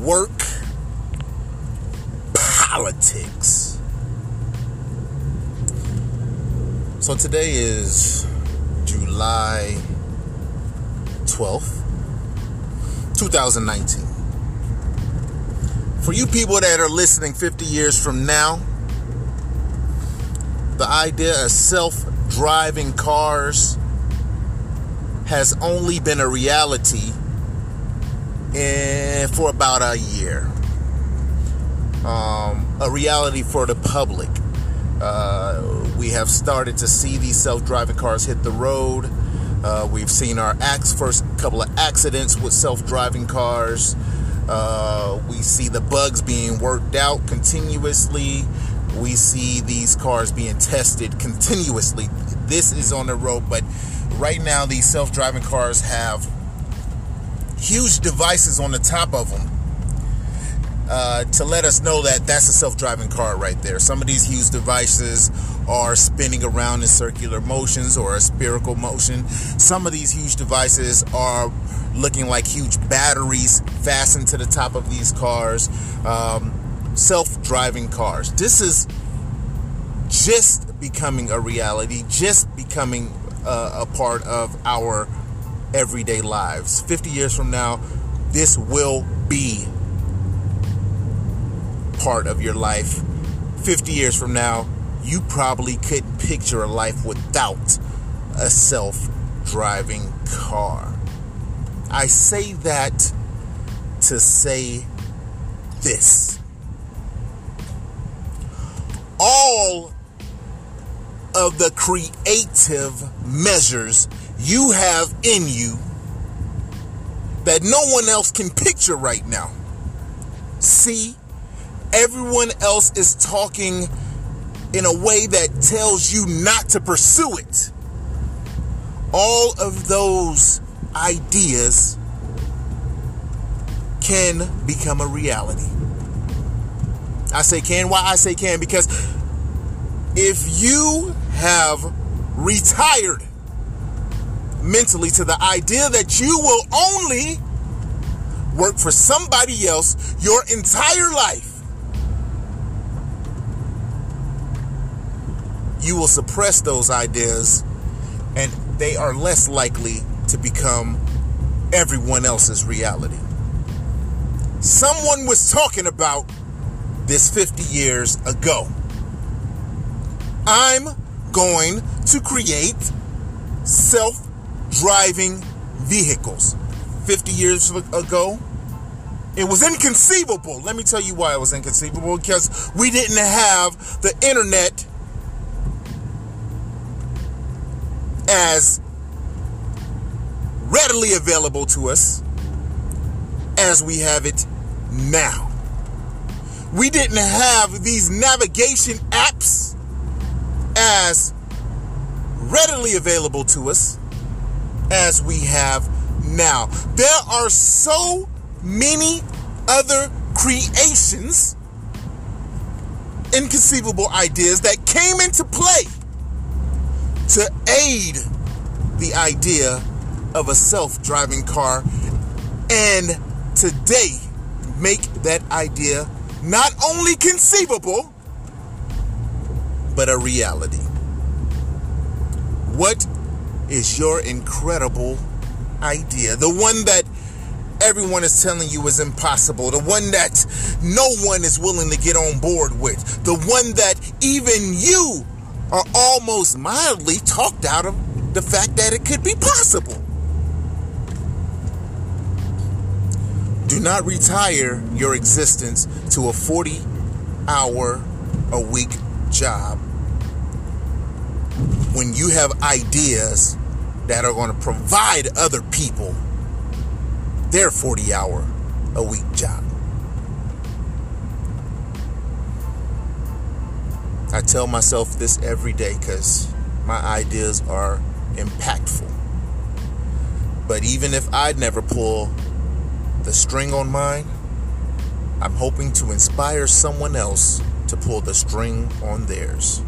work, politics. So today is July 12th, 2019. For you people that are listening 50 years from now, the idea of self driving cars has only been a reality in, for about a year. Um, a reality for the public. Uh, we have started to see these self-driving cars hit the road. Uh, we've seen our first couple of accidents with self-driving cars. Uh, we see the bugs being worked out continuously. We see these cars being tested continuously. This is on the road, but right now these self-driving cars have huge devices on the top of them uh, to let us know that that's a self-driving car right there. Some of these huge devices are spinning around in circular motions or a spherical motion. Some of these huge devices are looking like huge batteries fastened to the top of these cars. Um, self-driving cars. This is just becoming a reality, just becoming uh, a part of our everyday lives. 50 years from now, this will be part of your life. 50 years from now, you probably couldn't picture a life without a self driving car. I say that to say this. All of the creative measures you have in you that no one else can picture right now. See, everyone else is talking in a way that tells you not to pursue it. All of those ideas can become a reality. I say can. Why I say can? Because if you have retired mentally to the idea that you will only work for somebody else your entire life, you will suppress those ideas and they are less likely to become everyone else's reality. Someone was talking about this 50 years ago. I'm going to create self driving vehicles. 50 years ago, it was inconceivable. Let me tell you why it was inconceivable because we didn't have the internet as readily available to us as we have it now. We didn't have these navigation apps as readily available to us as we have now. There are so many other creations, inconceivable ideas that came into play to aid the idea of a self driving car and today make that idea not only conceivable, but a reality. What is your incredible idea? The one that everyone is telling you is impossible, the one that no one is willing to get on board with, the one that even you are almost mildly talked out of the fact that it could be possible. Do not retire your existence to a 40 hour a week job when you have ideas that are going to provide other people their 40 hour a week job. I tell myself this every day because my ideas are impactful. But even if I'd never pull the string on mine, I'm hoping to inspire someone else to pull the string on theirs.